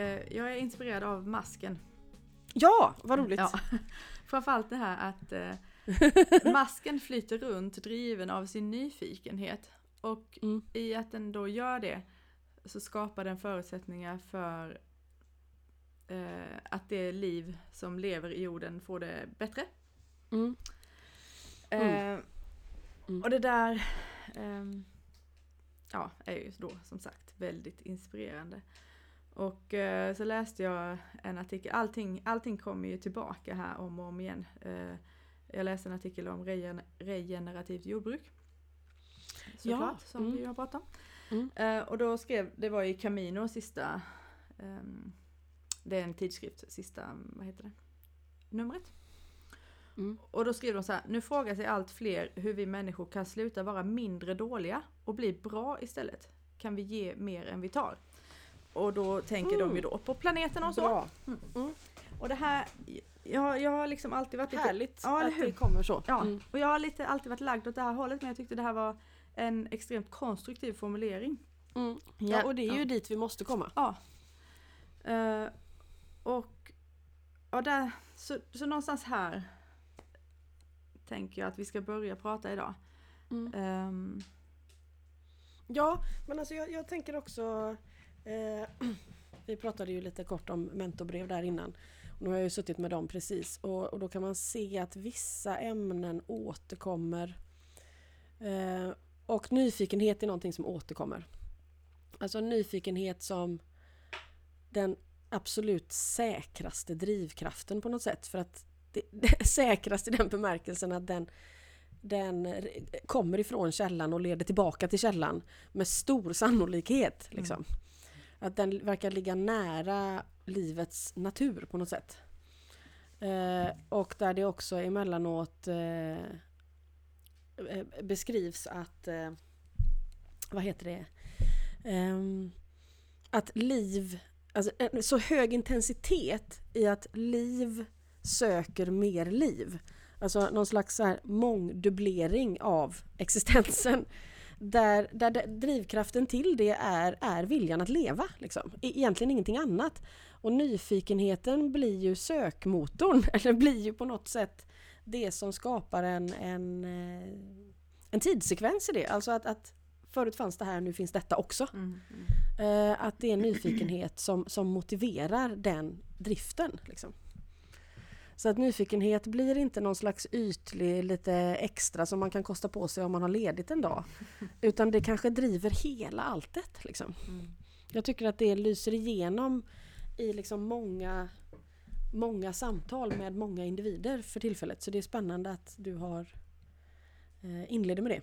Eh, jag är inspirerad av masken. Ja, vad roligt! Ja. Framförallt det här att eh, masken flyter runt driven av sin nyfikenhet. Och Mm. i att den då gör det så skapar den förutsättningar för eh, att det liv som lever i jorden får det bättre. Mm. Eh, Mm. Och det där ehm, ja, är ju då som sagt väldigt inspirerande. Och eh, så läste jag en artikel, allting, allting kommer ju tillbaka här om och om igen. Eh, jag läste en artikel om regen, regenerativt jordbruk. Såklart, som mm. vi har pratat om. Mm. Eh, och då skrev, det var i Camino sista, ehm, det är en tidskrift, sista, vad heter det, numret. Mm. Och då skriver de så här, nu frågar sig allt fler hur vi människor kan sluta vara mindre dåliga och bli bra istället. Kan vi ge mer än vi tar? Och då tänker de ju då på planeten och så. Bra! Och det här, jag, jag har liksom alltid varit lite... Härligt Ja, att hur? det kommer så. Ja, Mm. och jag har lite, alltid varit lagd åt det här hållet men jag tyckte det här var en extremt konstruktiv formulering. Mm. Ja, och det är ju dit vi måste komma. Ja. Eh, och och där, så, så någonstans här tänker jag att vi ska börja prata idag. Mm. Ehm, Ja, men alltså jag, jag tänker också... Eh, vi pratade ju lite kort om mentorbrev där innan. Och nu har jag ju suttit med dem precis och, och då kan man se att vissa ämnen återkommer. Eh, och nyfikenhet är någonting som återkommer. Alltså nyfikenhet som den absolut säkraste drivkraften på något sätt. För att det, det säkrast i den bemärkelsen att den, den kommer ifrån källan och leder tillbaka till källan med stor sannolikhet. Liksom. Mm. Att den verkar ligga nära livets natur på något sätt. Eh, och där det också emellanåt eh, eh beskrivs att, eh, vad heter det, ehm, att liv, alltså en så hög intensitet i att liv söker mer liv. Alltså någon slags så här mångdubblering av existensen. Där, där drivkraften till det är, är viljan att leva. Liksom. E- Egentligen ingenting annat. Och nyfikenheten blir ju sökmotorn, eller blir ju på något sätt det som skapar en, en, eh, en tidssekvens i det. Alltså att, att förut fanns det här, nu finns detta också. mm, mm. Eh, att det är nyfikenhet som, som motiverar den driften. Liksom. Så att nyfikenhet blir inte någon slags ytlig, lite extra som man kan kosta på sig om man har ledigt en dag. Utan det kanske driver hela alltet. Liksom. Mm. Jag tycker att det lyser igenom i liksom många, många samtal med många individer för tillfället. Så det är spännande att du har eh, inleder med det.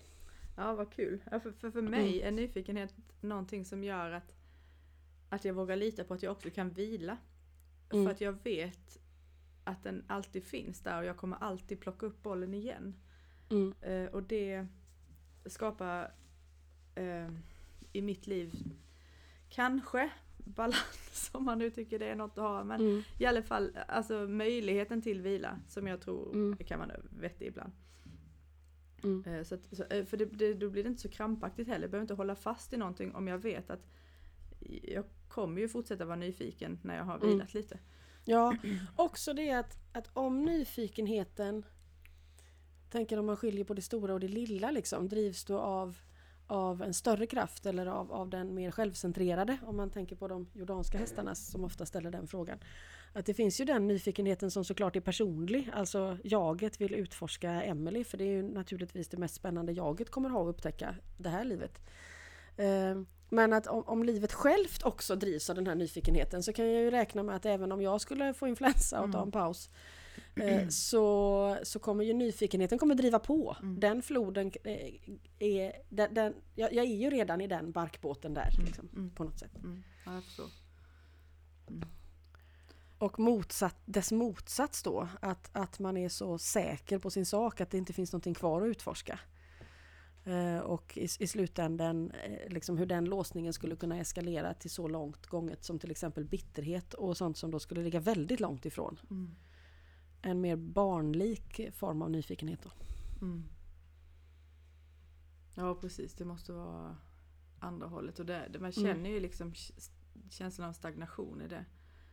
Ja, vad kul. Ja, för, för, för mig är nyfikenhet någonting som gör att, att jag vågar lita på att jag också kan vila. Mm. För att jag vet att den alltid finns där och jag kommer alltid plocka upp bollen igen. Mm. Eh, och det skapar eh, i mitt liv kanske balans om man nu tycker det är något att ha. Men Mm. i alla fall alltså, möjligheten till vila som jag tror Mm. kan vara vettig ibland. Mm. Eh, Så att, så, eh, för det, det, då blir det inte så krampaktigt heller. Jag behöver inte hålla fast i någonting om jag vet att jag kommer ju fortsätta vara nyfiken när jag har Mm. vilat lite. Ja, också det att, att om nyfikenheten, tänker om man skiljer på det stora och det lilla liksom, drivs då av, av en större kraft eller av, av den mer självcentrerade, om man tänker på de jordanska hästarna som ofta ställer den frågan. Att det finns ju den nyfikenheten som såklart är personlig, alltså jaget vill utforska Emily för det är ju naturligtvis det mest spännande jaget kommer ha att upptäcka det här livet. Eh, Men att om, om livet självt också drivs av den här nyfikenheten så kan jag ju räkna med att även om jag skulle få influensa och ta en paus eh, så, så kommer ju nyfikenheten kommer driva på. Mm. Den floden eh, är... Den, den, jag, jag är ju redan i den barkbåten där liksom, Mm. på något sätt. Mm. Ja. Och motsatt, dess motsats då, att, att man är så säker på sin sak att det inte finns någonting kvar att utforska. Eh, och i, i slutändan eh, liksom hur den låsningen skulle kunna eskalera till så långt gånget som till exempel bitterhet och sånt som då skulle ligga väldigt långt ifrån. Mm. En mer barnlik form av nyfikenhet. Då. Mm. Ja precis, det måste vara andra hållet. Och det, man Mm. känner ju liksom känslan av stagnation i det.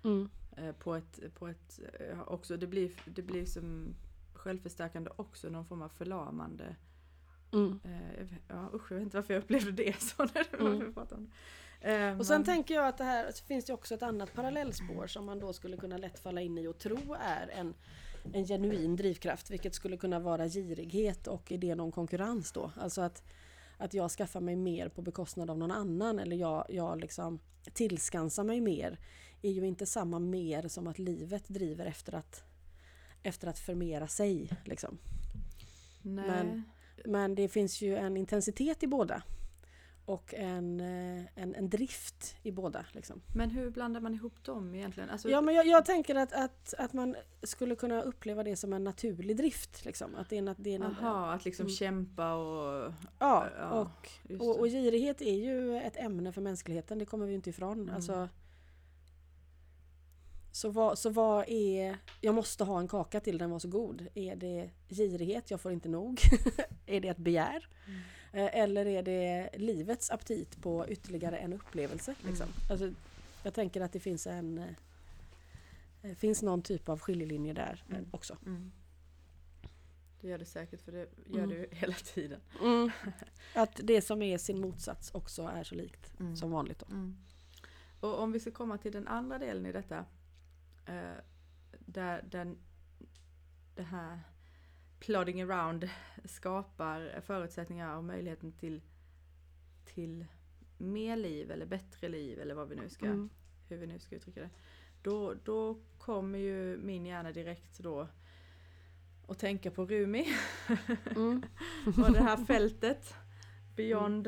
Mm. Eh, på ett, på ett också, det blir, det blir som självförstärkande också, någon form av förlamande. Mm. Eh, ja usch, jag vet inte varför jag upplevde det så när Mm. om det. Eh, Och sen men- tänker jag att det här så finns det också ett annat parallellspår som man då skulle kunna lätt falla in i och tro är en, en genuin drivkraft, vilket skulle kunna vara girighet och idén om konkurrens då. Alltså att, att jag skaffar mig mer på bekostnad av någon annan eller jag, jag liksom tillskansar mig mer är ju inte samma mer som att livet driver efter att, efter att förmera sig. Liksom. Nej. men- Men det finns ju en intensitet i båda. Och en, eh, en, en drift i båda. Liksom. Men hur blandar man ihop dem egentligen? Alltså, Ja men jag, jag tänker att, att, att man skulle kunna uppleva det som en naturlig drift. Liksom. Att det är, en- det är en, Aha, att liksom Mm. kämpa och... ja, ja, och, och, och girighet är ju ett ämne för mänskligheten, det kommer vi inte ifrån. Mm. Alltså, så, vad, så vad är, jag måste ha en kaka till den var så god. Är det girighet, jag får inte nog? är det ett begär? Mm. Eh, Eller är det livets aptit på ytterligare en upplevelse? Liksom? Mm. Alltså, jag tänker att det finns en eh, finns någon typ av skiljelinje där eh, Mm. också. Mm. Det gör det säkert för det gör Mm. ju hela tiden. Att det som är sin motsats också är så likt Mm. som vanligt. Mm. Och om vi ska komma till den andra delen i detta. Eh, där den, det här plodding around skapar förutsättningar och möjligheten till, till mer liv eller bättre liv eller vad vi nu ska, Mm. hur vi nu ska uttrycka det. Då, då kommer ju min hjärna direkt då att tänka på Rumi Mm. och det här fältet beyond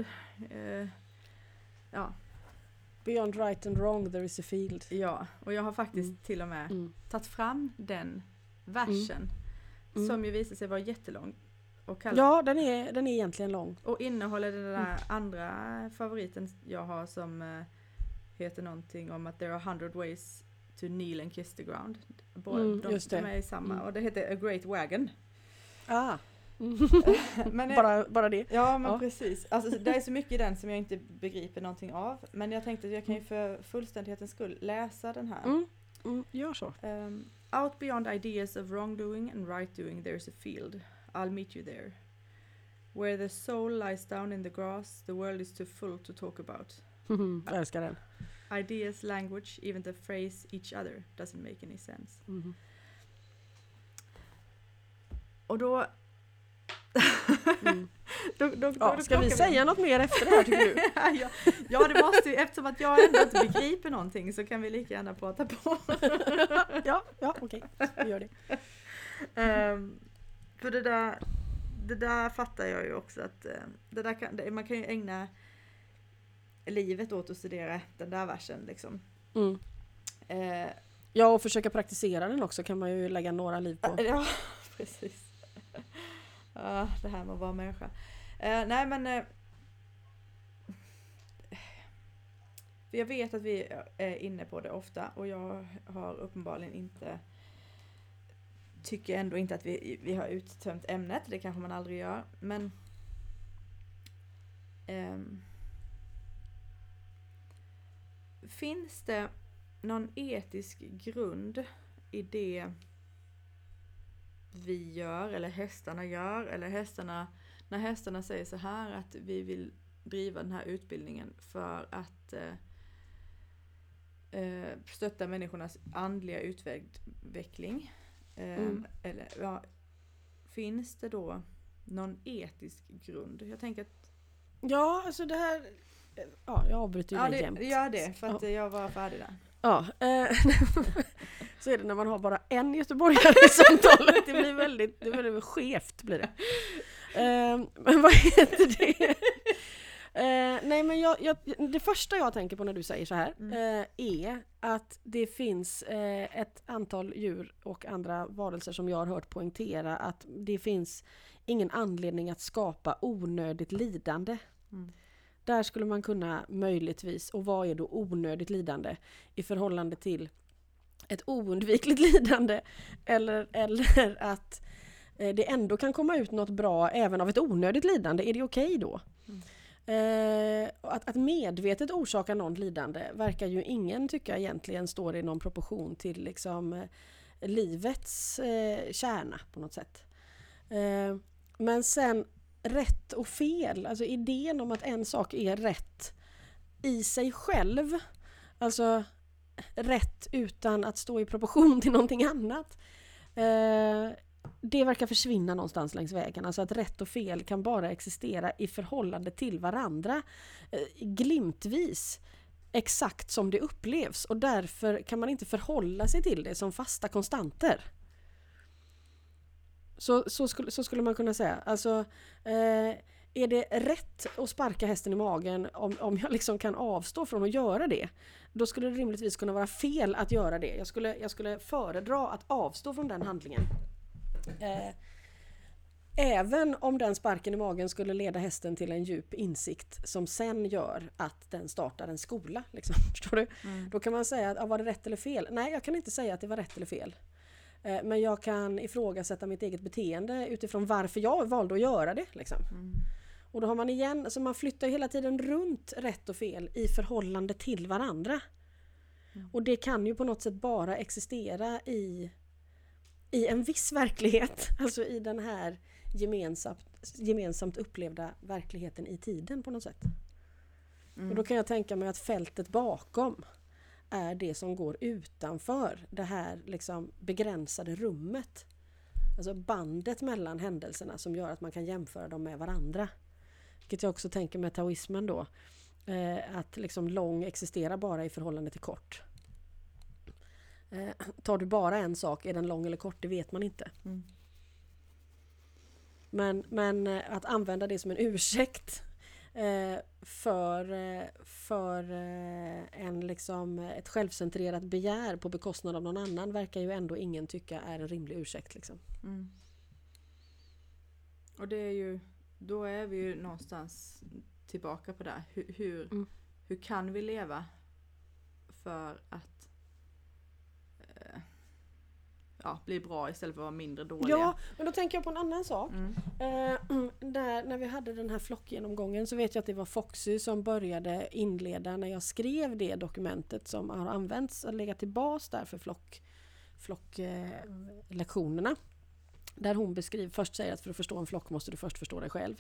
eh, ja, Beyond right and wrong there is a field. Ja, och jag har faktiskt Mm. till och med Mm. tagit fram den versen. Mm. Som ju visade sig vara jättelång. Och, kall- Ja, den är, den är egentligen lång. och innehåller den där Mm. andra favoriten jag har som eh, heter någonting om att there are hundred ways to kneel and kiss the ground. Båda, Mm, de, de är samma Mm. och det heter A Great Wagon. Ah. Men bara, bara det. Ja men Ja. precis. Alltså, det är så mycket i den som jag inte begriper någonting av. Men jag tänkte att jag kan ju för fullständighetens skull läsa den här. Mm. Mm. Gör så. Um, out beyond ideas of wrongdoing and right doing, there's a field. I'll meet you there. Where the soul lies down in the grass, the world is too full to talk about. jag älskar den. Ideas, language, even the phrase each other doesn't make any sense. Mm. Och då... Mm. då, då, Ja, då ska vi säga något mer efter det här tycker du? ja, ja, det måste ju. Eftersom att jag ändå inte begriper någonting så kan vi lika gärna prata på. ja, ja okej. Vi gör det. Ehm, för det där, det där fattar jag ju också att eh, det där kan, det, man kan ju ägna livet åt att studera den där versen liksom. Mm. Eh, Ja, och försöka praktisera den också kan man ju lägga några liv på. ja, precis. Ah, det här med att vara människa. Eh, nej men eh, för jag vet att vi är inne på det ofta och jag har uppenbarligen inte tycker ändå inte att vi, vi har uttömt ämnet, det kanske man aldrig gör, men ehm, Finns det någon etisk grund i det vi gör eller hästarna gör eller hästarna när hästarna säger så här att vi vill driva den här utbildningen för att eh, eh, stötta människornas andliga utveckling. Eh, Mm. eller, ja, finns det då någon etisk grund? Jag tänker att Ja, alltså det här... Ja, jag avbryter ju ja, dig jämt. gör det för att Ja. jag var färdig där. Ja, eh, så är det när man har bara en göteborgare i samtalet. Det blir väldigt, det blir väldigt skevt. Blir det. Eh, men vad heter det? Eh, nej men jag, jag, det första jag tänker på när du säger så här Mm. eh, är att det finns eh, ett antal djur och andra varelser som jag har hört poängtera att det finns ingen anledning att skapa onödigt lidande. Mm. Där skulle man kunna möjligtvis, och vad är då onödigt lidande i förhållande till ett oundvikligt lidande eller, eller att eh, det ändå kan komma ut något bra även av ett onödigt lidande, är det okej då? Mm. Eh, att, att medvetet orsaka någon lidande verkar ju ingen tycka egentligen står i någon proportion till liksom eh, livets eh, kärna på något sätt. Eh, men sen rätt och fel, alltså idén om att en sak är rätt i sig själv, alltså rätt utan att stå i proportion till någonting annat. Eh, det verkar försvinna någonstans längs vägen. Alltså att rätt och fel kan bara existera i förhållande till varandra. Eh, glimtvis. Exakt som det upplevs och därför kan man inte förhålla sig till det som fasta konstanter. Så, så, skulle, så skulle man kunna säga. Alltså, eh, är det rätt att sparka hästen i magen om, om jag liksom kan avstå från att göra det? Då skulle det rimligtvis kunna vara fel att göra det. Jag skulle, jag skulle föredra att avstå från den handlingen. Eh, även om den sparken i magen skulle leda hästen till en djup insikt som sen gör att den startar en skola. Liksom, förstår du? Mm. Då kan man säga att var det rätt eller fel? Nej, jag kan inte säga att det var rätt eller fel. Eh, men jag kan ifrågasätta mitt eget beteende utifrån varför jag valde att göra det. Liksom. Mm. Och då har man igen, alltså man flyttar hela tiden runt rätt och fel i förhållande till varandra. Mm. Och det kan ju på något sätt bara existera i, i en viss verklighet. Alltså i den här gemensamt, gemensamt upplevda verkligheten i tiden på något sätt. Mm. Och då kan jag tänka mig att fältet bakom är det som går utanför det här liksom begränsade rummet. Alltså bandet mellan händelserna som gör att man kan jämföra dem med varandra. Vilket jag också tänker med taoismen då. Eh, att liksom lång existerar bara i förhållande till kort. Eh, tar du bara en sak, är den lång eller kort? Det vet man inte. Mm. Men, men eh, att använda det som en ursäkt eh, för, för en liksom ett självcentrerat begär på bekostnad av någon annan verkar ju ändå ingen tycka är en rimlig ursäkt. Liksom. Mm. Och det är ju då är vi ju någonstans tillbaka på det. Hur, hur, mm. hur kan vi leva för att eh, ja, bli bra istället för att vara mindre dåliga? Ja, men då tänker jag på en annan sak. Mm. Eh, där, när vi hade den här flockgenomgången så vet jag att det var Foxy som började inleda när jag skrev det dokumentet som har använts och legat till bas där för flock, flocklektionerna. Eh, där hon beskriver, först säger att för att förstå en flock måste du först förstå dig själv.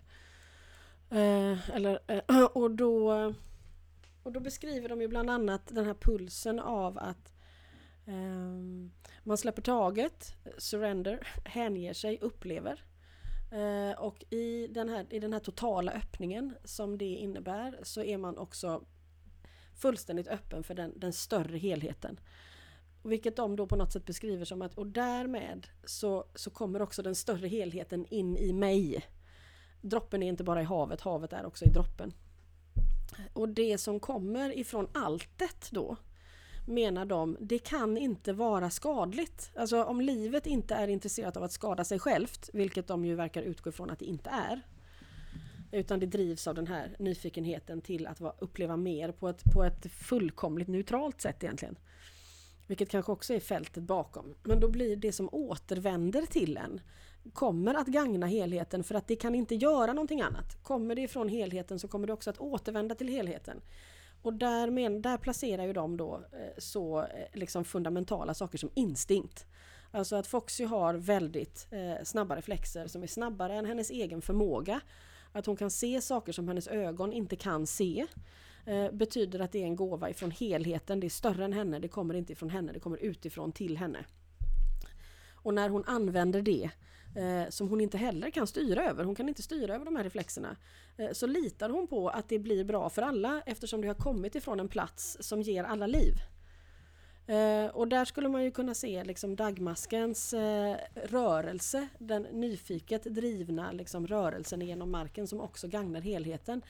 Eh, eller, eh, och, då, och då beskriver de ju bland annat den här pulsen av att eh, man släpper taget, surrender, hänger sig, upplever. Eh, och i den, här, i den här totala öppningen som det innebär så är man också fullständigt öppen för den, den större helheten. Vilket de då på något sätt beskriver som att och därmed så, så kommer också den större helheten in i mig. Droppen är inte bara i havet, havet är också i droppen. Och det som kommer ifrån alltet då menar de, det kan inte vara skadligt. Alltså om livet inte är intresserat av att skada sig självt, vilket de ju verkar utgå ifrån att det inte är. Utan det drivs av den här nyfikenheten till att uppleva mer på ett, på ett fullkomligt neutralt sätt egentligen. Vilket kanske också är fältet bakom. Men då blir det som återvänder till en kommer att gagna helheten för att det kan inte göra någonting annat. Kommer det ifrån helheten så kommer det också att återvända till helheten. Och där, men, där placerar ju de då eh, så eh, liksom fundamentala saker som instinkt. Alltså att Foxy har väldigt eh, snabba reflexer som är snabbare än hennes egen förmåga. Att hon kan se saker som hennes ögon inte kan se. Eh, betyder att det är en gåva ifrån helheten. Det är större än henne, det kommer inte ifrån henne, det kommer utifrån till henne. Och när hon använder det eh, som hon inte heller kan styra över, hon kan inte styra över de här reflexerna, eh, så litar hon på att det blir bra för alla eftersom det har kommit ifrån en plats som ger alla liv. Eh, och där skulle man ju kunna se liksom dagmaskens eh, rörelse, den nyfiket drivna liksom, rörelsen genom marken som också gagnar helheten.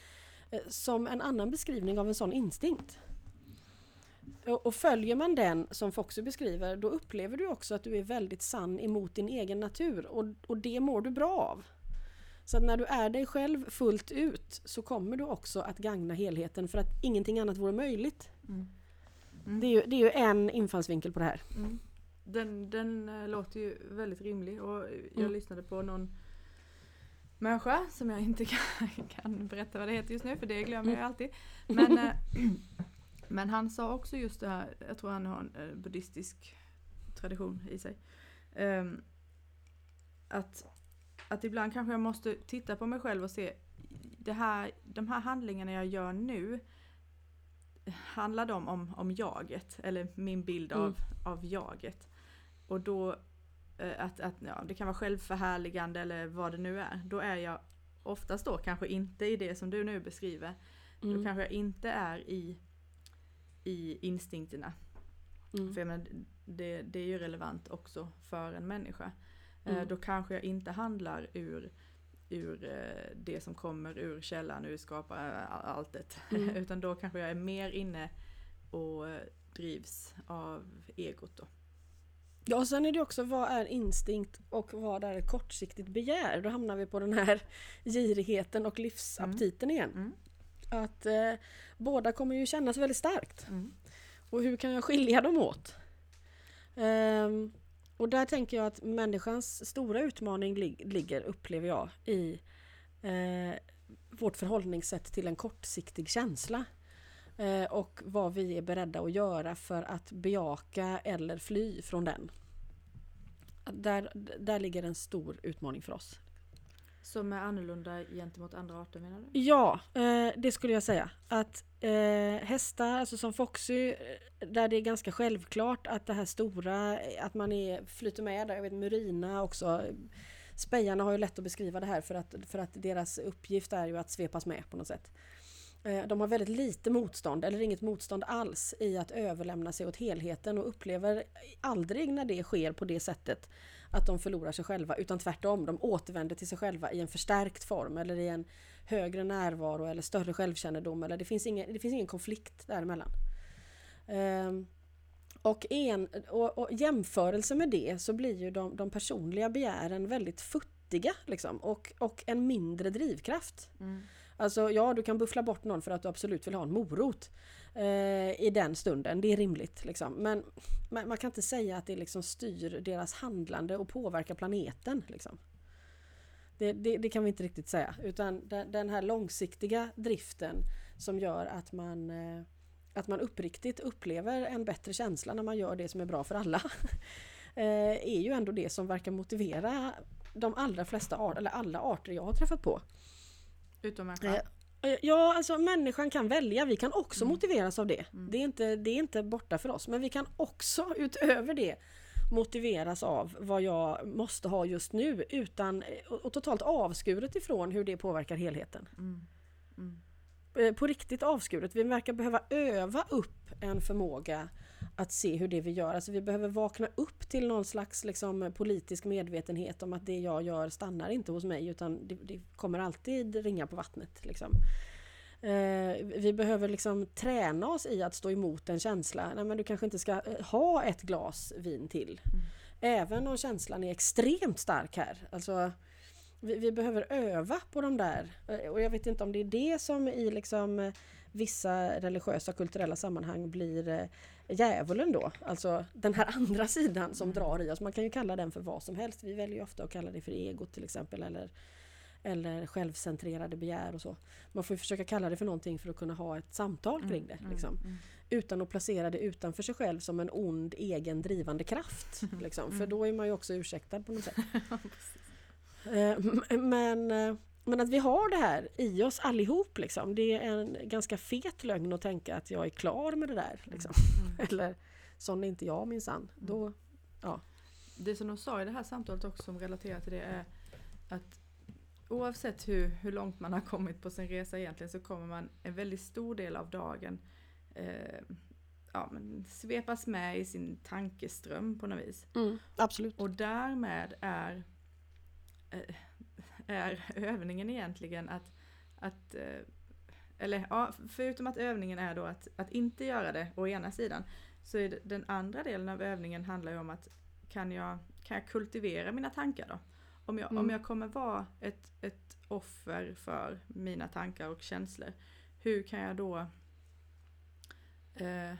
Eh, som en annan beskrivning av en sån instinkt. Och följer man den som Foxy beskriver då upplever du också att du är väldigt sann emot din egen natur och, och det mår du bra av. Så när du är dig själv fullt ut så kommer du också att gagna helheten för att ingenting annat vore möjligt. Mm. Mm. Det, är ju, det är ju en infallsvinkel på det här. Mm. Den, den äh, låter ju väldigt rimlig och jag mm. lyssnade på någon människa som jag inte kan, kan berätta vad det heter just nu för det glömmer jag alltid. Men, eh, men han sa också just det här, jag tror han har en eh, buddhistisk tradition i sig. Um, att, att ibland kanske jag måste titta på mig själv och se det här, de här handlingarna jag gör nu handlar de om, om jaget, eller min bild av, mm. av jaget. Och då, att, att ja, det kan vara självförhärligande eller vad det nu är. Då är jag oftast då kanske inte i det som du nu beskriver. Mm. Då kanske jag inte är i, i instinkterna. Mm. För jag menar, det, det är ju relevant också för en människa. Eh, mm. Då kanske jag inte handlar ur, ur eh, det som kommer ur källan, ur skaparalltet. Mm. Utan då kanske jag är mer inne och drivs av egot då. Ja, och sen är det också vad är instinkt och vad är kortsiktigt begär? Då hamnar vi på den här girigheten och livsaptiten igen. Mm. Att eh, båda kommer ju kännas väldigt starkt. Mm. Och hur kan jag skilja dem åt? Um, och där tänker jag att människans stora utmaning lig ligger, upplever jag, i eh, vårt förhållningssätt till en kortsiktig känsla. Eh, och vad vi är beredda att göra för att bejaka eller fly från den. Där, där ligger en stor utmaning för oss. Som är annorlunda gentemot andra arter menar du? Ja, eh, det skulle jag säga. Att eh, hästar, alltså som Foxy, där det är ganska självklart att det här stora, att man är, flyter med där. Jag vet Murina också. Spejarna har ju lätt att beskriva det här för att, för att deras uppgift är ju att svepas med på något sätt. Eh, de har väldigt lite motstånd eller inget motstånd alls i att överlämna sig åt helheten och upplever aldrig när det sker på det sättet att de förlorar sig själva utan tvärtom, de återvänder till sig själva i en förstärkt form eller i en högre närvaro eller större självkännedom eller det finns ingen, det finns ingen konflikt däremellan. Ehm, och, en, och, och jämförelse med det så blir ju de, de personliga begären väldigt futtiga liksom, och, och en mindre drivkraft. Mm. Alltså ja, du kan buffla bort någon för att du absolut vill ha en morot eh, i den stunden. Det är rimligt. Liksom. Men man, man, kan inte säga att det liksom styr deras handlande och påverkar planeten. Liksom. Det, det, det, kan vi inte riktigt säga. Utan den, den, här långsiktiga driften som gör att man eh, att man uppriktigt upplever en bättre känsla när man gör det som är bra för alla. eh, är ju ändå det som verkar motivera de allra flesta arter, eller alla arter jag har träffat på. Utom människan? Eh, Ja, alltså människan kan välja. Vi kan också mm. motiveras av det. Mm. Det, är inte, det är inte borta för oss. Men vi kan också utöver det motiveras av vad jag måste ha just nu utan och totalt avskuret ifrån hur det påverkar helheten. Mm. mm. Eh, på riktigt avskuret. Vi verkar behöva öva upp en förmåga att se hur det vi gör, alltså vi behöver vakna upp till någon slags liksom, politisk medvetenhet om att det jag gör stannar inte hos mig utan det, det kommer alltid ringa på vattnet. Liksom. Eh, vi behöver liksom träna oss i att stå emot en känsla. Nej, men du kanske inte ska eh, ha ett glas vin till. Mm. Även om känslan är extremt stark här. Alltså, vi, vi, behöver öva på de där. Eh, och jag vet inte om det är det som i liksom vissa religiösa kulturella sammanhang blir eh, djävulen då. Alltså den här andra sidan som drar i oss. Man kan ju kalla den för vad som helst. Vi väljer ofta att kalla det för egot till exempel. Eller, eller självcentrerade begär och så. Man får försöka kalla det för någonting för att kunna ha ett samtal kring mm, det. Mm, liksom. Mm, Utan att placera det utanför sig själv som en ond egen drivande kraft. Liksom. För då är man ju också ursäktad på något sätt. Eh, men, eh, men att vi har det här i oss allihop liksom. Det är en ganska fet lögn att tänka att jag är klar med det där. Liksom. Mm. mm. Eller sån är inte jag minsann. Mm. Då, ja. Det som de sa i det här samtalet också som relaterar till det är att oavsett hur, hur långt man har kommit på sin resa egentligen så kommer man en väldigt stor del av dagen eh, ja, men svepas med i sin tankeström på något vis. Mm, absolut. Och därmed är Eh, är övningen egentligen att, att eh, eller ja, förutom att övningen är då att, att inte göra det å ena sidan, så är den andra delen av övningen handlar ju om att kan jag, kan jag kultivera mina tankar då? Om jag, mm. om jag kommer vara ett, ett offer för mina tankar och känslor, hur kan jag då eh,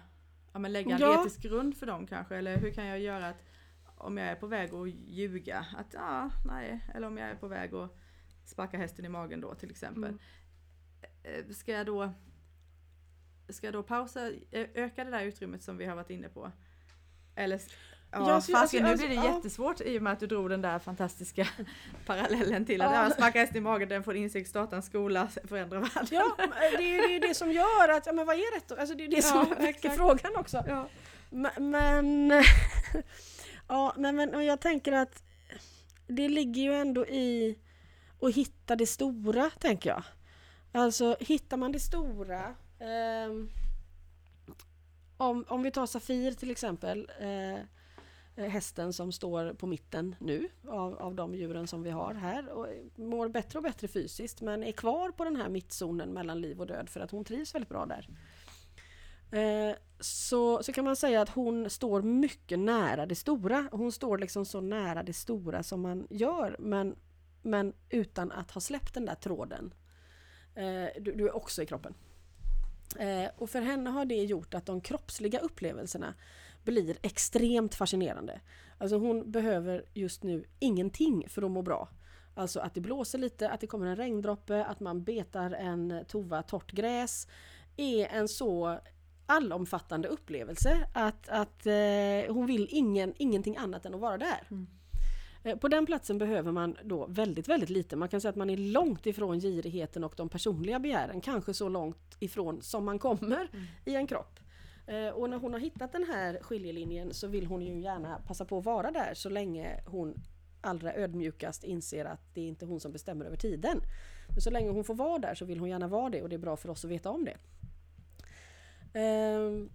ja, men lägga en ja. etisk grund för dem kanske? Eller hur kan jag göra att om jag är på väg att ljuga, att ja, nej, eller om jag är på väg att sparkar hästen i magen då till exempel. Mm. Eh, Ska jag då Ska jag då pausa, öka det där utrymmet som vi har varit inne på? Eller Ja, Ja, så- fast alltså, nu alltså, blir det ja. jättesvårt i och med att du drog den där fantastiska parallellen till att Ja. sparka hästen i magen, den får insikt, starta en skola, förändra världen. Ja, men det är ju det, ju det som gör att, ja men vad är rätt då? Alltså det är det som Ja, väcker exakt. frågan också. Ja. Men, men ja, nej, men jag tänker att det ligger ju ändå i att hitta det stora, tänker jag. Alltså hittar man det stora eh, om, om vi tar Safir till exempel eh, eh, hästen som står på mitten nu av, av de djuren som vi har här och mår bättre och bättre fysiskt men är kvar på den här mittzonen mellan liv och död för att hon trivs väldigt bra där. Eh, så, så kan man säga att hon står mycket nära det stora. Hon står liksom så nära det stora som man gör men, men utan att ha släppt den där tråden. Eh, du, du är också i kroppen. Eh, och för henne har det gjort att de kroppsliga upplevelserna blir extremt fascinerande. Alltså hon behöver just nu ingenting för att må bra. Alltså att det blåser lite, att det kommer en regndroppe, att man betar en tova torrt gräs är en så allomfattande upplevelse att, att eh, hon vill ingen, ingenting annat än att vara där. Mm. Eh, På den platsen behöver man då väldigt, väldigt lite. Man kan säga att man är långt ifrån girigheten och de personliga begären. Kanske så långt ifrån som man kommer Mm. i en kropp. Eh, Och när hon har hittat den här skiljelinjen så vill hon ju gärna passa på att vara där så länge hon allra ödmjukast inser att det är inte hon som bestämmer över tiden. Men så länge hon får vara där så vill hon gärna vara det och det är bra för oss att veta om det. Ehm,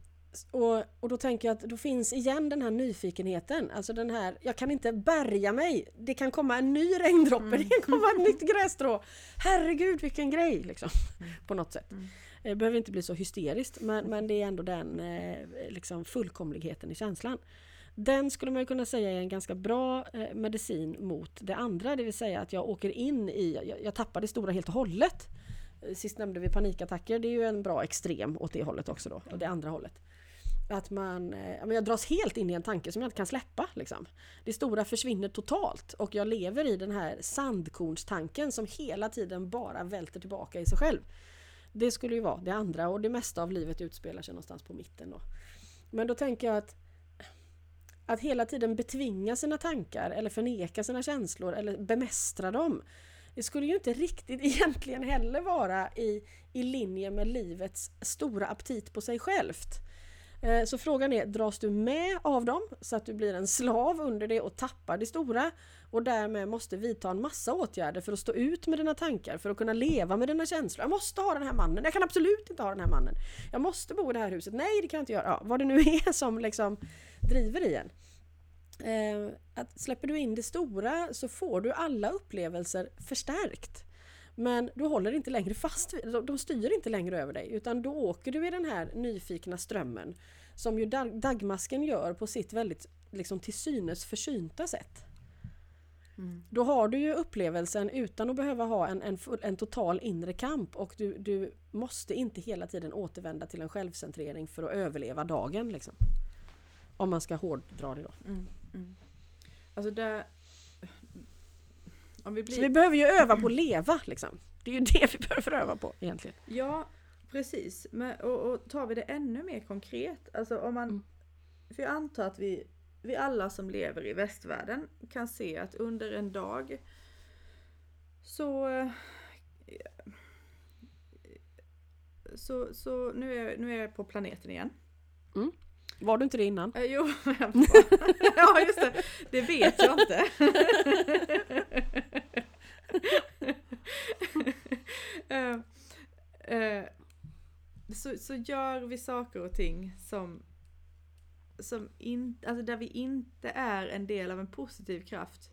och, och då tänker jag att då finns igen den här nyfikenheten. Alltså den här, jag kan inte bärga mig. Det kan komma en ny regndroppe, det kan komma ett nytt grässtrå. Herregud vilken grej! Liksom, På något sätt. Mm. Det behöver inte bli så hysteriskt men, men det är ändå den eh, liksom fullkomligheten i känslan. Den skulle man kunna säga är en ganska bra eh, medicin mot det andra, det vill säga att jag åker in i, jag, jag tappar det stora helt och hållet. Sist nämnde vi panikattacker, det är ju en bra extrem åt det hållet också då, och det andra hållet. Att man, eh, jag dras helt in i en tanke som jag inte kan släppa. Liksom. Det stora försvinner totalt och jag lever i den här sandkornstanken som hela tiden bara välter tillbaka i sig själv. Det skulle ju vara det andra och det mesta av livet utspelar sig någonstans på mitten då. Men då tänker jag att att hela tiden betvinga sina tankar eller förneka sina känslor eller bemästra dem. Det skulle ju inte riktigt egentligen heller vara i, i linje med livets stora aptit på sig självt. Eh, så frågan är, dras du med av dem så att du blir en slav under det och tappar det stora och därmed måste vidta en massa åtgärder för att stå ut med dina tankar, för att kunna leva med dina känslor. Jag måste ha den här mannen, jag kan absolut inte ha den här mannen. Jag måste bo i det här huset, nej det kan jag inte göra. Ja, vad det nu är som liksom driver i en. Eh, att släpper du in det stora så får du alla upplevelser förstärkt. Men du håller inte längre fast vid, de, styr inte längre över dig utan då åker du i den här nyfikna strömmen som ju dag, dagmasken gör på sitt väldigt liksom till synes försynta sätt. Mm. Då har du ju upplevelsen utan att behöva ha en, en, en total inre kamp och du, du måste inte hela tiden återvända till en självcentrering för att överleva dagen. Liksom. Om man ska hårddra det då. Mm. Mm. Alltså där... Om vi blir... Så vi behöver ju öva på att leva liksom. Det är ju det vi behöver öva på egentligen. Ja, precis. Men, och, och tar vi det ännu mer konkret, alltså om man... Mm. För jag antar att vi, vi alla som lever i västvärlden kan se att under en dag så... Så, så nu, är, nu är jag på planeten igen. Var du inte det innan? Eh, jo, ja just det. Det vet jag inte. Eh, eh, så, så gör vi saker och ting som, som in, alltså där vi inte är en del av en positiv kraft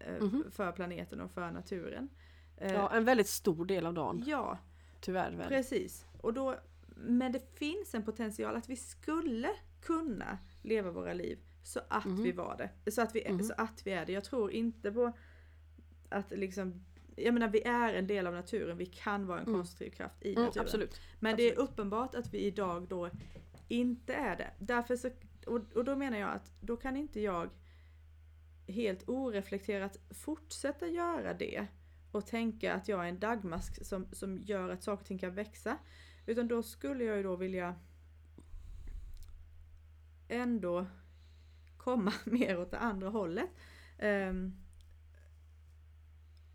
eh, Mhm. för planeten och för naturen. Eh, Ja, en väldigt stor del av dagen. ja, Tyvärr väl. Precis. Och då, men det finns en potential att vi skulle kunna leva våra liv så att Mhm. vi var det. Så att vi, Mhm. så att vi är det. Jag tror inte på att liksom jag menar vi är en del av naturen, vi kan vara en Mm. konstruktiv kraft i Mm, naturen. absolut. Men det är absolut. uppenbart att vi idag då inte är det. Därför så, och, och då menar jag att då kan inte jag helt oreflekterat fortsätta göra det och tänka att jag är en dagmask som, som gör att saker och ting kan växa. Utan då skulle jag ju då vilja ändå komma mer åt det andra hållet. Um,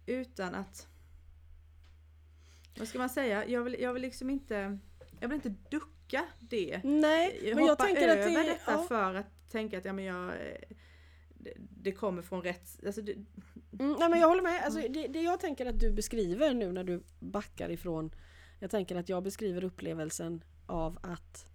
utan att... Vad ska man säga? Jag vill, jag vill liksom inte... Jag vill inte ducka det. Nej, men jag tänker över att det... detta Ja. för att tänka att ja, men jag, det, det kommer från rätt... Alltså det, Mm, nej men jag håller med. Alltså, det, det jag tänker att du beskriver nu när du backar ifrån Jag tänker att jag beskriver upplevelsen av att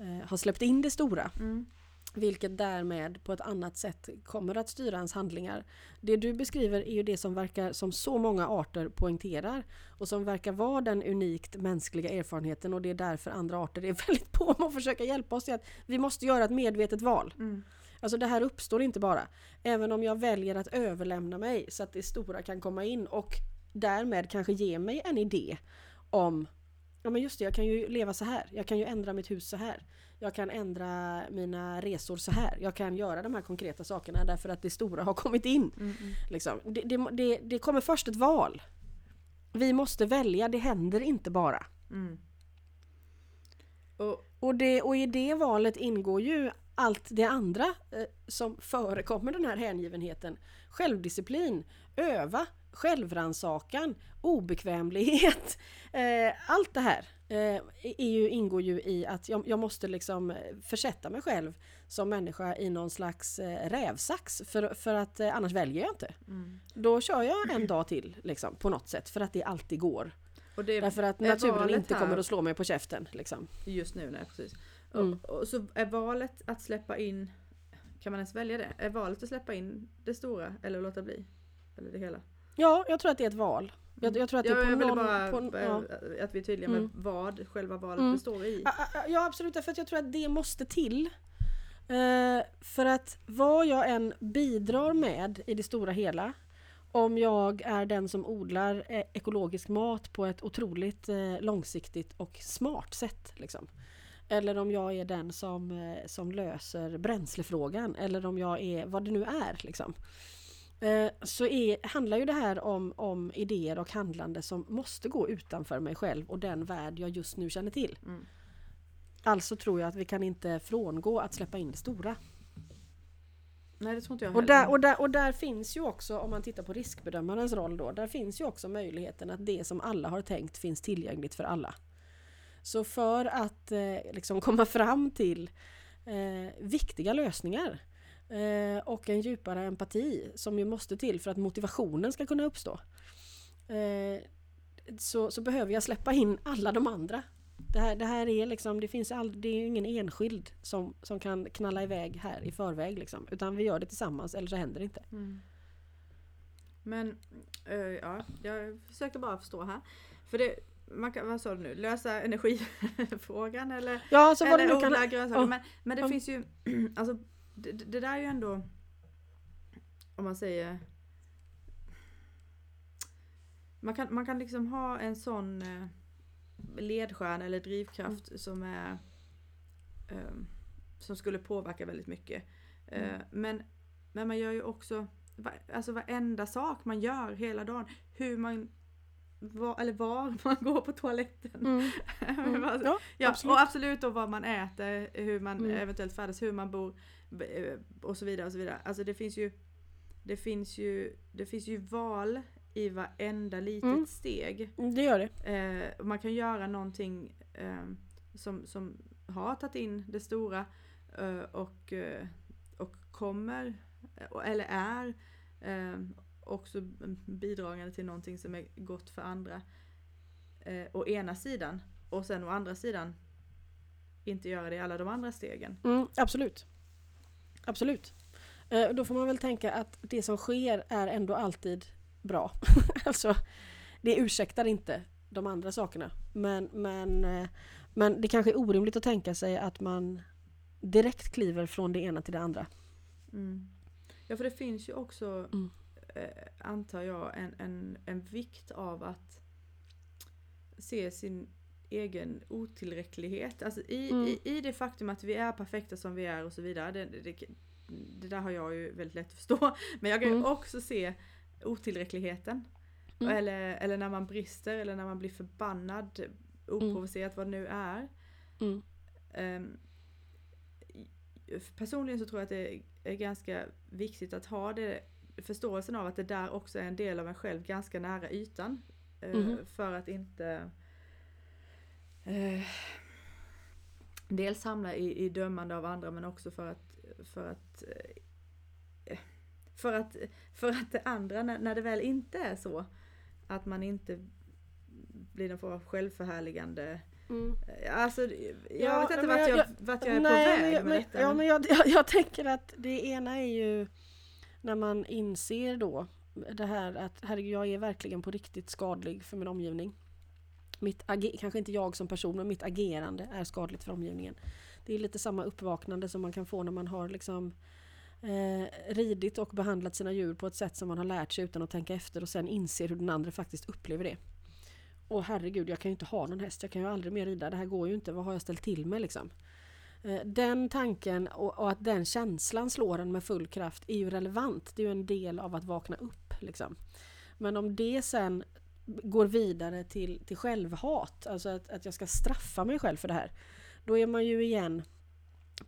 eh, ha släppt in det stora. mm, Vilket därmed på ett annat sätt kommer att styra ens handlingar. Det du beskriver är ju det som verkar som så många arter poängterar och som verkar vara den unikt mänskliga erfarenheten och det är därför andra arter är väldigt på med att försöka hjälpa oss att vi måste göra ett medvetet val. mm, Alltså det här uppstår inte bara. Även om jag väljer att överlämna mig så att det stora kan komma in och därmed kanske ge mig en idé om Ja men just det, jag kan ju leva så här. Jag kan ju ändra mitt hus så här. Jag kan ändra mina resor så här. Jag kan göra de här konkreta sakerna därför att det stora har kommit in. mm, mm. Liksom. Det, det, det, det kommer först ett val. Vi måste välja, det händer inte bara. Mm. Och, Och, det, och i det valet ingår ju allt det andra eh, som förekommer den här hängivenheten. Självdisciplin, öva, självrannsakan, obekvämlighet. Eh, allt det här eh, är ju, ingår ju i att jag, jag måste liksom försätta mig själv som människa i någon slags eh, rävsax för, för att eh, annars väljer jag inte. mm. Då kör jag en dag till liksom, på något sätt för att det alltid går. det Därför att naturen inte kommer att slå mig på käften. Liksom. just nu, nej precis. Mm. Och, och så är valet att släppa in, kan man ens välja det? Är valet att släppa in det stora eller låta bli? Eller det hela? Ja, jag tror att det är ett val. Jag, jag tror att det är på jag ville någon... bara på, ja. att vi är tydliga med Mm. vad själva valet Mm. består i. Ja, absolut, för att jag tror att det måste till. Eh, för att vad jag än bidrar med i det stora hela om jag är den som odlar eh, ekologisk mat på ett otroligt eh, långsiktigt och smart sätt. Liksom. Eller om jag är den som, eh, som löser bränslefrågan eller om jag är vad det nu är. Liksom. Eh, så är, handlar ju det här om, om idéer och handlande som måste gå utanför mig själv och den värld jag just nu känner till. Mm. Alltså tror jag att vi kan inte frångå att släppa in det stora. Nej det tror inte jag Och där, och, där, och där finns ju också, om man tittar på riskbedömarens roll då, där finns ju också möjligheten att det som alla har tänkt finns tillgängligt för alla. Så för att eh, liksom komma fram till eh, viktiga lösningar eh, och en djupare empati som ju måste till för att motivationen ska kunna uppstå. Eh, så, så behöver jag släppa in alla de andra. Det här, det här är liksom, det finns all, det är ingen enskild som, som kan knalla iväg här i förväg liksom. Utan vi gör det tillsammans eller så händer det inte. Mm. Men eh, ja, jag försökte bara förstå här. För det, man kan, vad sa du nu, lösa energifrågan eller, Ja, så det eller nu kan... grönsaker. ja. Men, men det Ja. finns ju, alltså det, det där är ju ändå, om man säger, man kan, man kan liksom ha en sån eh, ledstjärna eller drivkraft Mm. som är ehm, som skulle påverka väldigt mycket. Eh, Mm. men, men man gör ju också, alltså varenda sak man gör hela dagen, hur man var, eller var man går på toaletten. Mm. Mm. Alltså, Ja, Ja, absolut. och absolut då vad man äter, hur man Mm. eventuellt färdas, hur man bor eh, och så vidare. och så vidare. Alltså det finns ju det finns ju, det finns ju val i varenda litet Mm. steg. det gör det. Eh, man kan göra någonting eh, som, som har tagit in det stora eh, och, eh, och kommer, eh, eller är också bidragande till någonting som är gott för andra. Eh, å ena sidan. Och sen å andra sidan inte göra det i alla de andra stegen. Mm, absolut. Absolut. Eh, då får man väl tänka att det som sker är ändå alltid bra. alltså, det ursäktar inte de andra sakerna. Men, men, eh, men det kanske är orimligt att tänka sig att man direkt kliver från det ena till det andra. Mm. Ja för det finns ju också, Mm. Eh, antar jag, en, en, en vikt av att se sin egen otillräcklighet. Alltså i, Mm. i, i det faktum att vi är perfekta som vi är och så vidare. Det, det, det där har jag ju väldigt lätt att förstå. Men jag kan ju Mm. också se otillräckligheten. Mm. Eller, eller när man brister eller när man blir förbannad, oprovocerat vad det nu är. Mm. Ehm, personligen så tror jag att det är ganska viktigt att ha det, förståelsen av att det där också är en del av en själv ganska nära ytan. Eh, Mhm. För att inte eh, dels hamna i, i dömande av andra men också för att för att eh, för att, för att det andra, när, när det väl inte är så, att man inte blir någon form av självförhärligande Mm. Alltså, jag Ja, vet inte men vart jag- jag, vart jag är Nej, på men väg jag, med men, detta. ja, men- men jag, jag, jag tänker att det ena är ju när man inser då det här att herregud, jag är verkligen på riktigt skadlig för min omgivning. Mitt kanske inte jag som person, men mitt agerande är skadligt för omgivningen. Det är lite samma uppvaknande som man kan få när man har liksom eh, ridit och behandlat sina djur på ett sätt som man har lärt sig utan att tänka efter och sen inser hur den andra faktiskt upplever det. Och herregud, jag kan ju inte ha någon häst, jag kan ju aldrig mer rida, det här går ju inte, vad har jag ställt till med liksom? Eh, den tanken och, och att den känslan slår en med full kraft är ju relevant. Det är ju en del av att vakna upp. Liksom. Men om det sen går vidare till, till självhat, alltså att, att jag ska straffa mig själv för det här. Då är man ju igen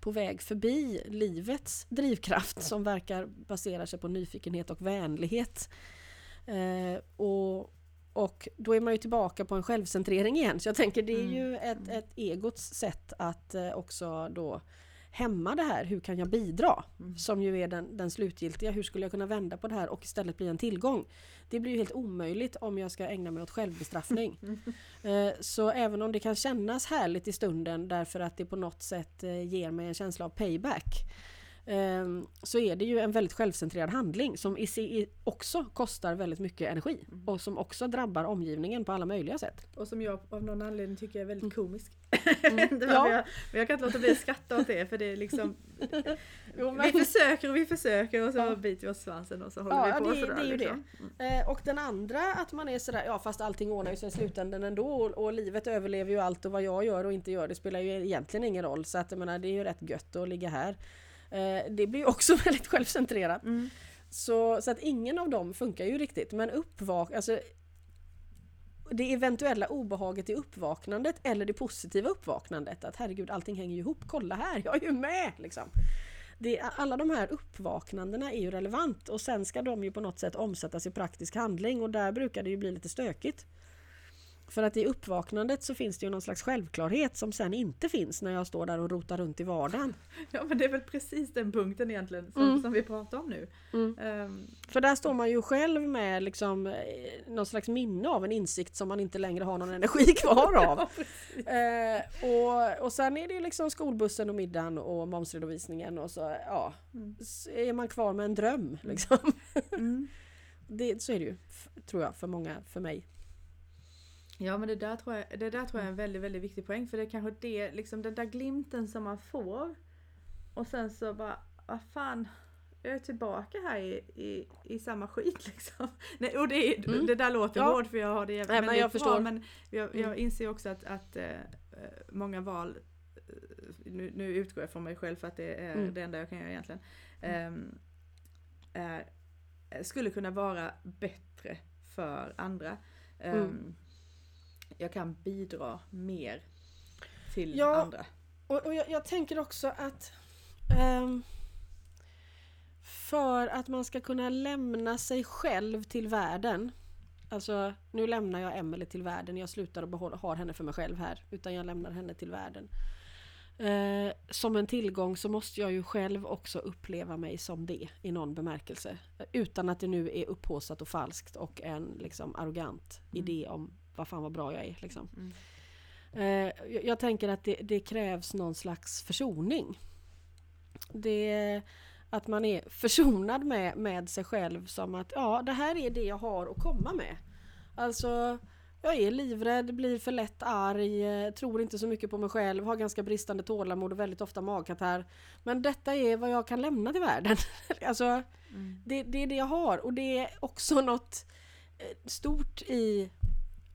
på väg förbi livets drivkraft som verkar basera sig på nyfikenhet och vänlighet. Eh, och, och då är man ju tillbaka på en självcentrering igen. Så jag tänker det är Mm. ju ett, ett egots sätt att eh, också då hämma det här. Hur kan jag bidra? Mm. Som ju är den, den slutgiltiga. Hur skulle jag kunna vända på det här och istället bli en tillgång? Det blir ju helt omöjligt om jag ska ägna mig åt självbestraffning. Eh, Så även om det kan kännas härligt i stunden därför att det på något sätt eh, ger mig en känsla av payback. Ehm, Så är det ju en väldigt självcentrerad handling som i sig också kostar väldigt mycket energi. Mm. Och som också drabbar omgivningen på alla möjliga sätt. Och som jag av någon anledning tycker är väldigt Mm. komisk. Mm. Ja. jag, men jag kan inte låta bli att skratta åt det för det är liksom Vi försöker och vi försöker och så Ja. biter vi oss svansen och så håller Ja, vi på det- sådär. det är ju liksom. Mm. Eh, och den andra att man är sådär, ja fast allting ordnar ju sig i slutändan ändå och, och livet överlever ju allt och vad jag gör och inte gör det spelar ju egentligen ingen roll. Så att jag menar det är ju rätt gött att ligga här. Eh, det blir också väldigt självcentrerat. Mm. Så, så att ingen av dem funkar ju riktigt. Men uppvak, alltså det eventuella obehaget i uppvaknandet eller det positiva uppvaknandet. Att herregud allting hänger ju ihop, kolla här, jag är ju med! Liksom. Det, alla de här uppvaknandena är ju relevant och sen ska de ju på något sätt omsättas i praktisk handling och där brukar det ju bli lite stökigt. För att i uppvaknandet så finns det ju någon slags självklarhet som sen inte finns när jag står där och rotar runt i vardagen. Ja men det är väl precis den punkten egentligen som, Mm. som vi pratar om nu. Mm. Ehm, För där står man ju själv med liksom, eh, någon slags minne av en insikt som man inte längre har någon energi kvar av. ja. Eh, och, och sen är det ju liksom skolbussen och middagen och momsredovisningen och så ja, Mm. så är man kvar med en dröm. Liksom. Mm. Det, så är det ju, tror jag, för många, för mig. Ja men det där, tror jag, det där tror jag är en väldigt, väldigt viktig poäng för det är kanske det, liksom den där glimten som man får och sen så bara, vad fan, jag är tillbaka här i, i, i samma skit liksom. Nej, och det, Mm. det där låter Ja. hårt för jag har det jävligt men väldigt jag bra förstår. men jag, jag Mm. inser också att, att eh, många val, eh, nu, nu utgår jag från mig själv för att det är Mm. det enda jag kan göra egentligen, ehm, är, skulle kunna vara bättre för andra. Mm. Jag kan bidra mer till Ja. andra. Och, och jag, jag tänker också att ehm, för att man ska kunna lämna sig själv till världen Alltså nu lämnar jag Emelie till världen, jag slutar och behålla, har henne för mig själv här utan jag lämnar henne till världen. Eh, som en tillgång så måste jag ju själv också uppleva mig som det i någon bemärkelse. Utan att det nu är upphaussat och falskt och en liksom arrogant Mm. idé om vad fan vad bra jag är. Liksom. Mm. Eh, jag, jag tänker att det, det krävs någon slags försoning. Det, att man är försonad med, med sig själv som att ja, det här är det jag har att komma med. Alltså, jag är livrädd, blir för lätt arg, eh, tror inte så mycket på mig själv, har ganska bristande tålamod och väldigt ofta magkatarr. Men detta är vad jag kan lämna till världen. alltså, Mm. det, det är det jag har och det är också något eh, stort i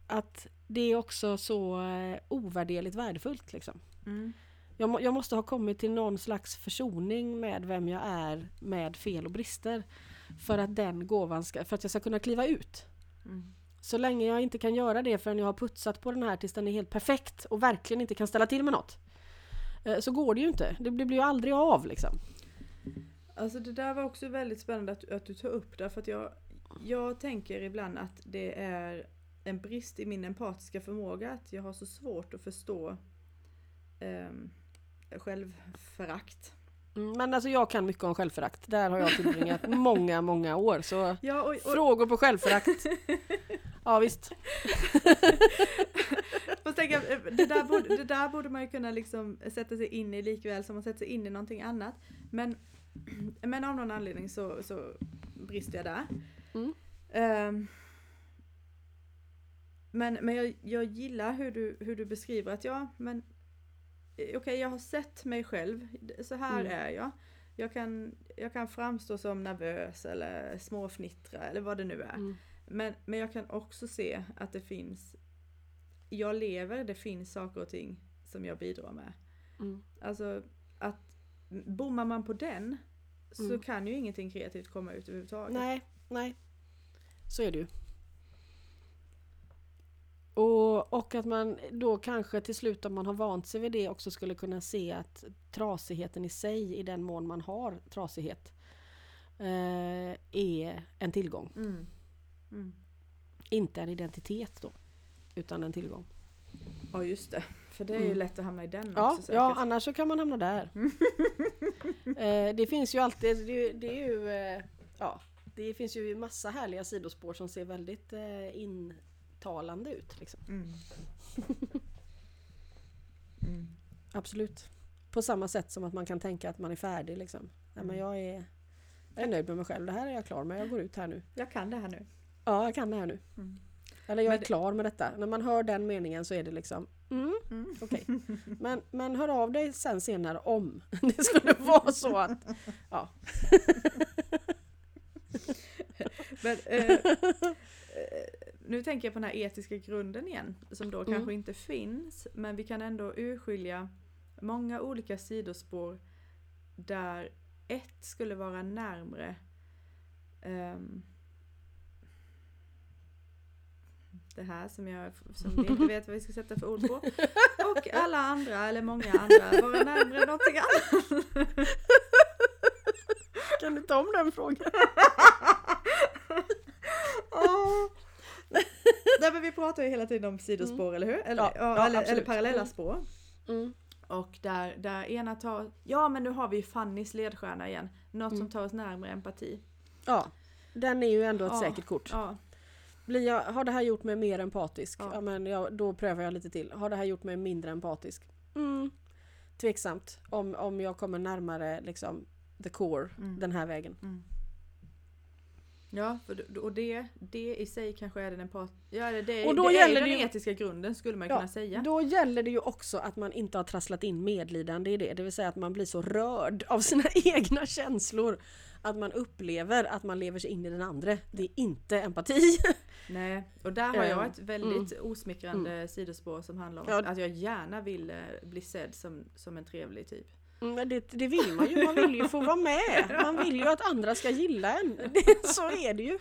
att det är också så eh, ovärderligt värdefullt. Liksom. Mm. Jag, må, jag måste ha kommit till någon slags försoning med vem jag är med fel och brister. För att den gåvan ska, för att jag ska kunna kliva ut. Mm. Så länge jag inte kan göra det förrän jag har putsat på den här tills den är helt perfekt och verkligen inte kan ställa till med något. eh, Så går det ju inte. Det blir ju aldrig av liksom. Alltså det där var också väldigt spännande att, att du tar upp det för att jag, jag tänker ibland att det är en brist i min empatiska förmåga att jag har så svårt att förstå um, självförakt. Mm, Men alltså jag kan mycket om självförakt. Där har jag tillbringat många, många år. Så Ja, och, och, frågor på självförakt. Ja visst. Tänka, eh, det, där borde, det där borde man ju kunna liksom sätta sig in i likväl som man sätter sig in i någonting annat. Men, men av någon anledning så, så brister jag där. Mm. Ehm, men men jag, jag gillar hur du, hur du beskriver att ja, men eh, okej jag har sett mig själv, så här Mm. är jag. Jag kan, jag kan framstå som nervös eller småfnittra eller vad det nu är. Mm. Men, men jag kan också se att det finns, jag lever, det finns saker och ting som jag bidrar med. Mm. Alltså att bommar man på den så Mm. kan ju ingenting kreativt komma ut överhuvudtaget. Nej, nej. Så är det ju. Och, och att man då kanske till slut om man har vant sig vid det också skulle kunna se att trasigheten i sig i den mån man har trasighet eh, är en tillgång. Mm. Mm. Inte en identitet då. Utan en tillgång. Ja just det, för det är ju Mm. lätt att hamna i den Ja, också säkert. ja, annars så kan man hamna där. eh, det finns ju alltid, det, det är ju, eh, ja, det finns ju massa härliga sidospår som ser väldigt eh, intalande ut. Liksom. Mm. Mm. Absolut. På samma sätt som att man kan tänka att man är färdig. Liksom. Nej, men Mm. jag, är, jag är nöjd med mig själv. Det här är jag klar med. Jag går ut här nu. Jag kan det här nu. Ja, jag kan det här nu. Mm. Eller jag är det- klar med detta. När man hör den meningen så är det liksom mm, Mm. okej. Men, men hör av dig sen senare om det skulle vara så att ja. Men, eh, nu tänker jag på den här etiska grunden igen, som då Mm. kanske inte finns, men vi kan ändå urskilja många olika sidospår där ett skulle vara närmre ehm, det här som, jag, som vi inte vet vad vi ska sätta för ord på. Och alla andra, eller många andra, vara närmre någonting annat. Kan du ta om den frågan? Nej men vi pratar ju hela tiden om sidospår, eller hur? Eller, Ja, ja, eller, eller parallella Mm. spår. Mm. Och där, där ena tar, ja men nu har vi ju Fannys ledstjärna igen. Något Mm. som tar oss närmare empati. Ja, den är ju ändå ett Ja. säkert kort. Ja, Blir jag, har det här gjort mig mer empatisk? Ja. Ja. men jag, då prövar jag lite till. Har det här gjort mig mindre empatisk? Mm. Tveksamt. Om, om jag kommer närmare liksom the core Mm. den här vägen. mm. Ja för, och det, det i sig kanske är den empat... Ja, det, det, Och då det är ju gäller den ju- etiska grunden skulle man Ja, kunna säga. Då gäller det ju också att man inte har trasslat in medlidande i det. Det vill säga att man blir så rörd av sina egna känslor att man upplever att man lever sig in i den andra. Det är inte empati. Nej, och där har jag Ehm, ett väldigt osmickrande sidospår som handlar om Ja. att jag gärna vill eh, bli sedd som, som en trevlig typ. Mm, det, det vill man ju. Man vill ju få vara med. Man vill ju att andra ska gilla en. Det, så är det ju.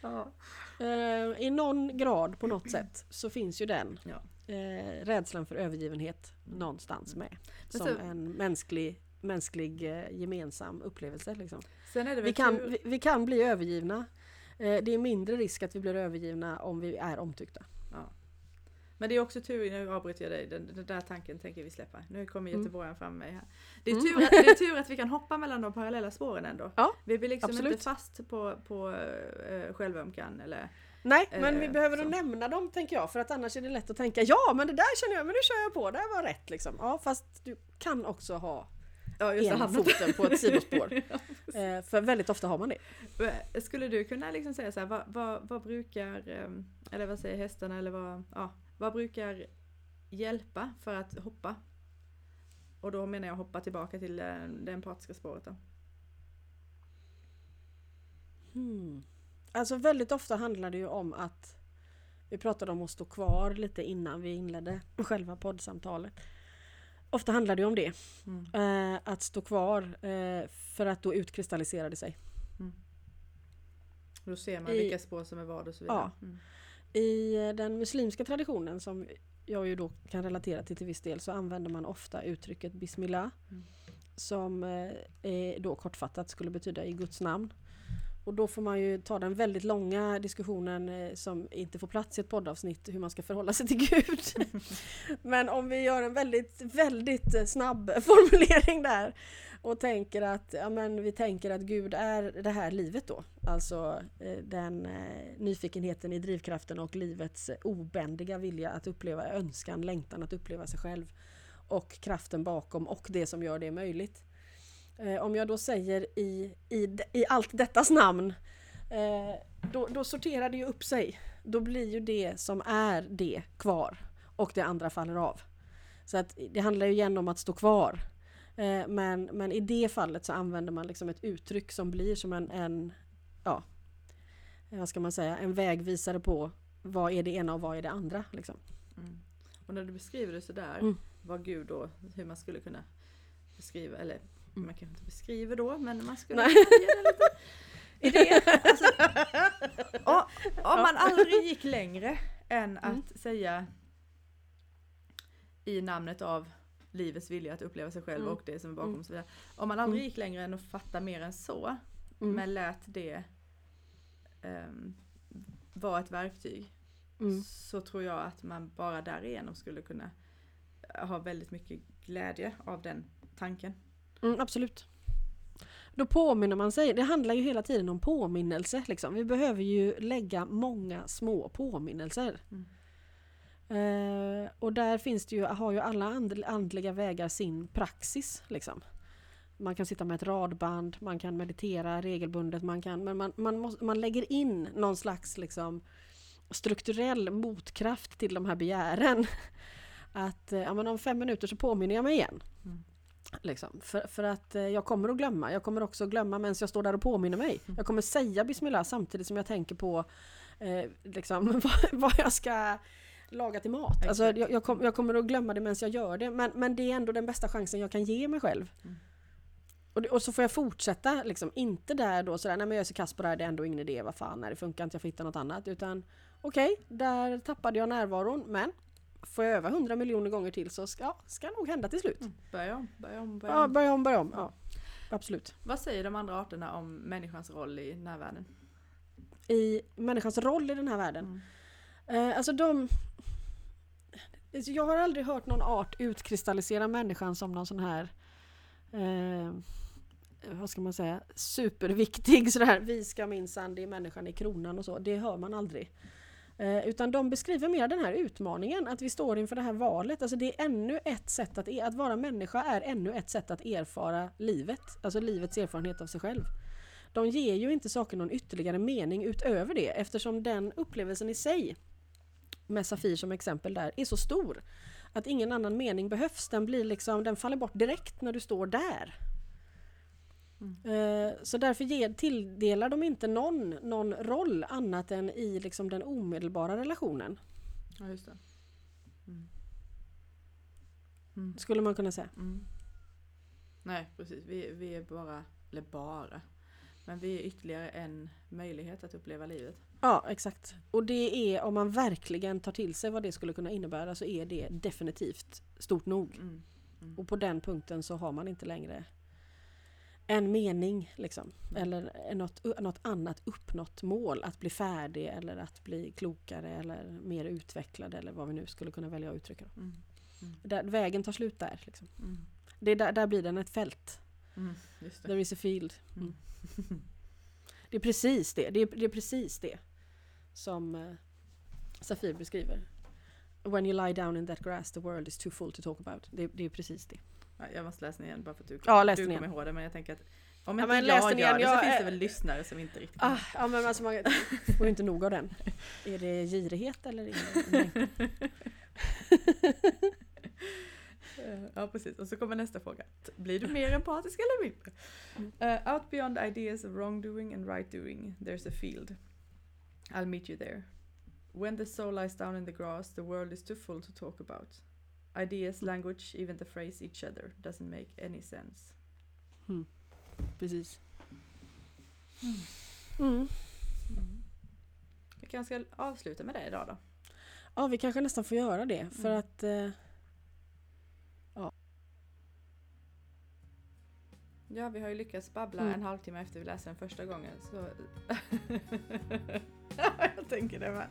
Ja. Eh, I någon grad på något sätt så finns ju den Ja. eh, rädslan för övergivenhet någonstans med. Som så- en mänsklig, mänsklig eh, gemensam upplevelse. Liksom. Vi, kan, vi, vi kan bli övergivna. Eh, det är mindre risk att vi blir övergivna om vi är omtyckta. Men det är också tur, nu avbryter jag dig, den, den där tanken tänker vi släppa. Nu kommer Mm. göteborgaren fram mig här. Det är, Mm. tur att, det är tur att vi kan hoppa mellan de parallella spåren ändå. Ja, vi blir liksom absolut. inte fast på, på uh, självömkan eller... Nej, men vi Eh, behöver nog nämna dem tänker jag. För att annars är det lätt att tänka ja men det där känner jag, men nu kör jag på, det var rätt liksom. Ja fast du kan också ha Ja, just det, en hamnat- foten på ett sidospår. Eh, för väldigt ofta har man det. Skulle du kunna liksom säga så här, vad, vad, vad brukar, eller vad säger hästarna, eller vad, ja, vad brukar hjälpa för att hoppa? Och då menar jag hoppa tillbaka till det empatiska spåret då. Hmm. Alltså väldigt ofta handlar det ju om att vi pratade om att stå kvar lite innan vi inledde själva poddsamtalet. Ofta handlar det om det. Mm. Eh, att stå kvar eh, för att då utkristalliserar det sig. Då ser man I- vilka spår som är vad och så vidare. Ja. Mm. I den muslimska traditionen som jag ju då kan relatera till till viss del så använder man ofta uttrycket Bismillah. Mm. Som eh, då kortfattat skulle betyda i Guds namn. Och då får man ju ta den väldigt långa diskussionen eh, som inte får plats i ett poddavsnitt hur man ska förhålla sig till Gud. Men om vi gör en väldigt, väldigt eh, snabb formulering där och tänker att, ja, men vi tänker att Gud är det här livet då. Alltså eh, den nyfikenheten i drivkraften och livets obändiga vilja att uppleva önskan, längtan att uppleva sig själv. Och kraften bakom och det som gör det möjligt. Eh, om jag då säger i, i, i allt dettas namn eh, då, då sorterar det ju upp sig. Då blir ju det som är det kvar och det andra faller av. Så att det handlar ju igen om att stå kvar. Eh, men, men i det fallet så använder man liksom ett uttryck som blir som en, en ja, vad ska man säga, en vägvisare på vad är det ena och vad är det andra. Liksom. Mm. Och när du beskriver det sådär, Mm. vad Gud då, hur man skulle kunna beskriva, eller. Man kanske inte beskriver då, men man skulle Nej. kunna ge en liten idé. Alltså, och, om man aldrig gick längre än att Mm. säga i namnet av livets vilja att uppleva sig själv Mm. och det som är bakom Mm. vidare. Om man aldrig Mm. gick längre än att fatta mer än så, Mm. men lät det um, vara ett verktyg Mm. så tror jag att man bara därigenom skulle kunna ha väldigt mycket glädje av den tanken. Mm, absolut. Då påminner man sig. Det handlar ju hela tiden om påminnelse. Liksom. Vi behöver ju lägga många små påminnelser. Mm. Eh, och där finns det ju, har ju alla and, andliga vägar sin praxis. Liksom. Man kan sitta med ett radband, man kan meditera regelbundet, man kan, men man, man, måste, man lägger in någon slags liksom, strukturell motkraft till de här begären. Att eh, ja, men om fem minuter så påminner jag mig igen. Mm. Liksom. För, för att eh, jag kommer att glömma. Jag kommer också att glömma medan jag står där och påminner mig. Mm. Jag kommer säga Bismillah samtidigt som jag tänker på eh, liksom, vad, vad jag ska laga till mat. Alltså, jag, jag, kom, jag kommer att glömma det medan jag gör det. Men, men det är ändå den bästa chansen jag kan ge mig själv. Mm. Och, det, och så får jag fortsätta, liksom, inte där då sådär, nej men jag är så kass på det här, det är ändå ingen idé, vad fan, nej, det funkar inte, jag får hitta något annat. Utan okej, där tappade jag närvaron, men får jag öva hundra miljoner gånger till så ska, ja, ska nog hända till slut. Mm. Börja om, börja om, börja Ja, om. börja om, börja om. Ja, absolut. Vad säger de andra arterna om människans roll i närvärlden? I människans roll i den här världen. Eh, alltså de... Jag har aldrig hört någon art utkristallisera människan som någon sån här... Eh, vad ska man säga? Superviktig sådär. Vi ska minsann, det är människan i kronan och så. Det hör man aldrig. Eh, utan de beskriver mer den här utmaningen, att vi står inför det här valet. Alltså det är ännu ett sätt att, e- att vara människa är ännu ett sätt att erfara livet. Alltså livets erfarenhet av sig själv. De ger ju inte saker någon ytterligare mening utöver det eftersom den upplevelsen i sig, med Safir som exempel där, är så stor. Att ingen annan mening behövs. Den, blir liksom, den faller bort direkt när du står där. Eh, Så därför tilldelar de inte någon, någon roll annat än i liksom den omedelbara relationen. Ja, just det. Mm. Mm. Skulle man kunna säga. Mm. Nej, precis. Vi, vi är bara, eller bara, men vi är ytterligare en möjlighet att uppleva livet. Ja, exakt. Och det är, om man verkligen tar till sig vad det skulle kunna innebära så är det definitivt stort nog. Mm. Mm. Och på den punkten så har man inte längre en mening liksom. Mm. Eller något, något annat uppnått mål. Att bli färdig eller att bli klokare eller mer utvecklad eller vad vi nu skulle kunna välja att uttrycka. det. Mm. Där, vägen tar slut där. Liksom. Mm. Det är där, där blir den ett fält. Mm. Just det. There is a field. Mm. Det är precis det. Det är, det är precis det som eh, Safir beskriver. When you lie down in that grass the world is too full to talk about. Det, det är precis det. Ja, Jag måste läsa den igen bara för att du, Ja, läs du kommer ihåg det. Men jag tänker att om Ja, inte läs jag den gör igen. det så Jag finns det väl lyssnare som inte riktigt Ah, ja men alltså man får ju inte nog av den. Är det girighet eller? Eh, Ja precis, och så kommer nästa fråga. Blir du mer empatisk eller mindre? Eh, out beyond ideas of wrongdoing and right doing, there's a field. I'll meet you there. When the soul lies down in the grass, the world is too full to talk about. Ideas, language, even the phrase each other doesn't make any sense. Precis. Mm. Vi kanske ska avsluta med det idag då. Ja, vi kanske nästan får göra det för Mm. att eh, Ja, vi har ju lyckats babbla Mm. en halvtimme efter vi läste den första gången. Så... jag tänker det med.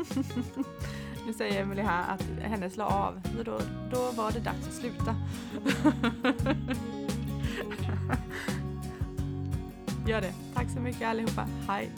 nu säger Emelie här att hennes la av. Så då, då var det dags att sluta. Gör det. Tack så mycket allihopa. Hej!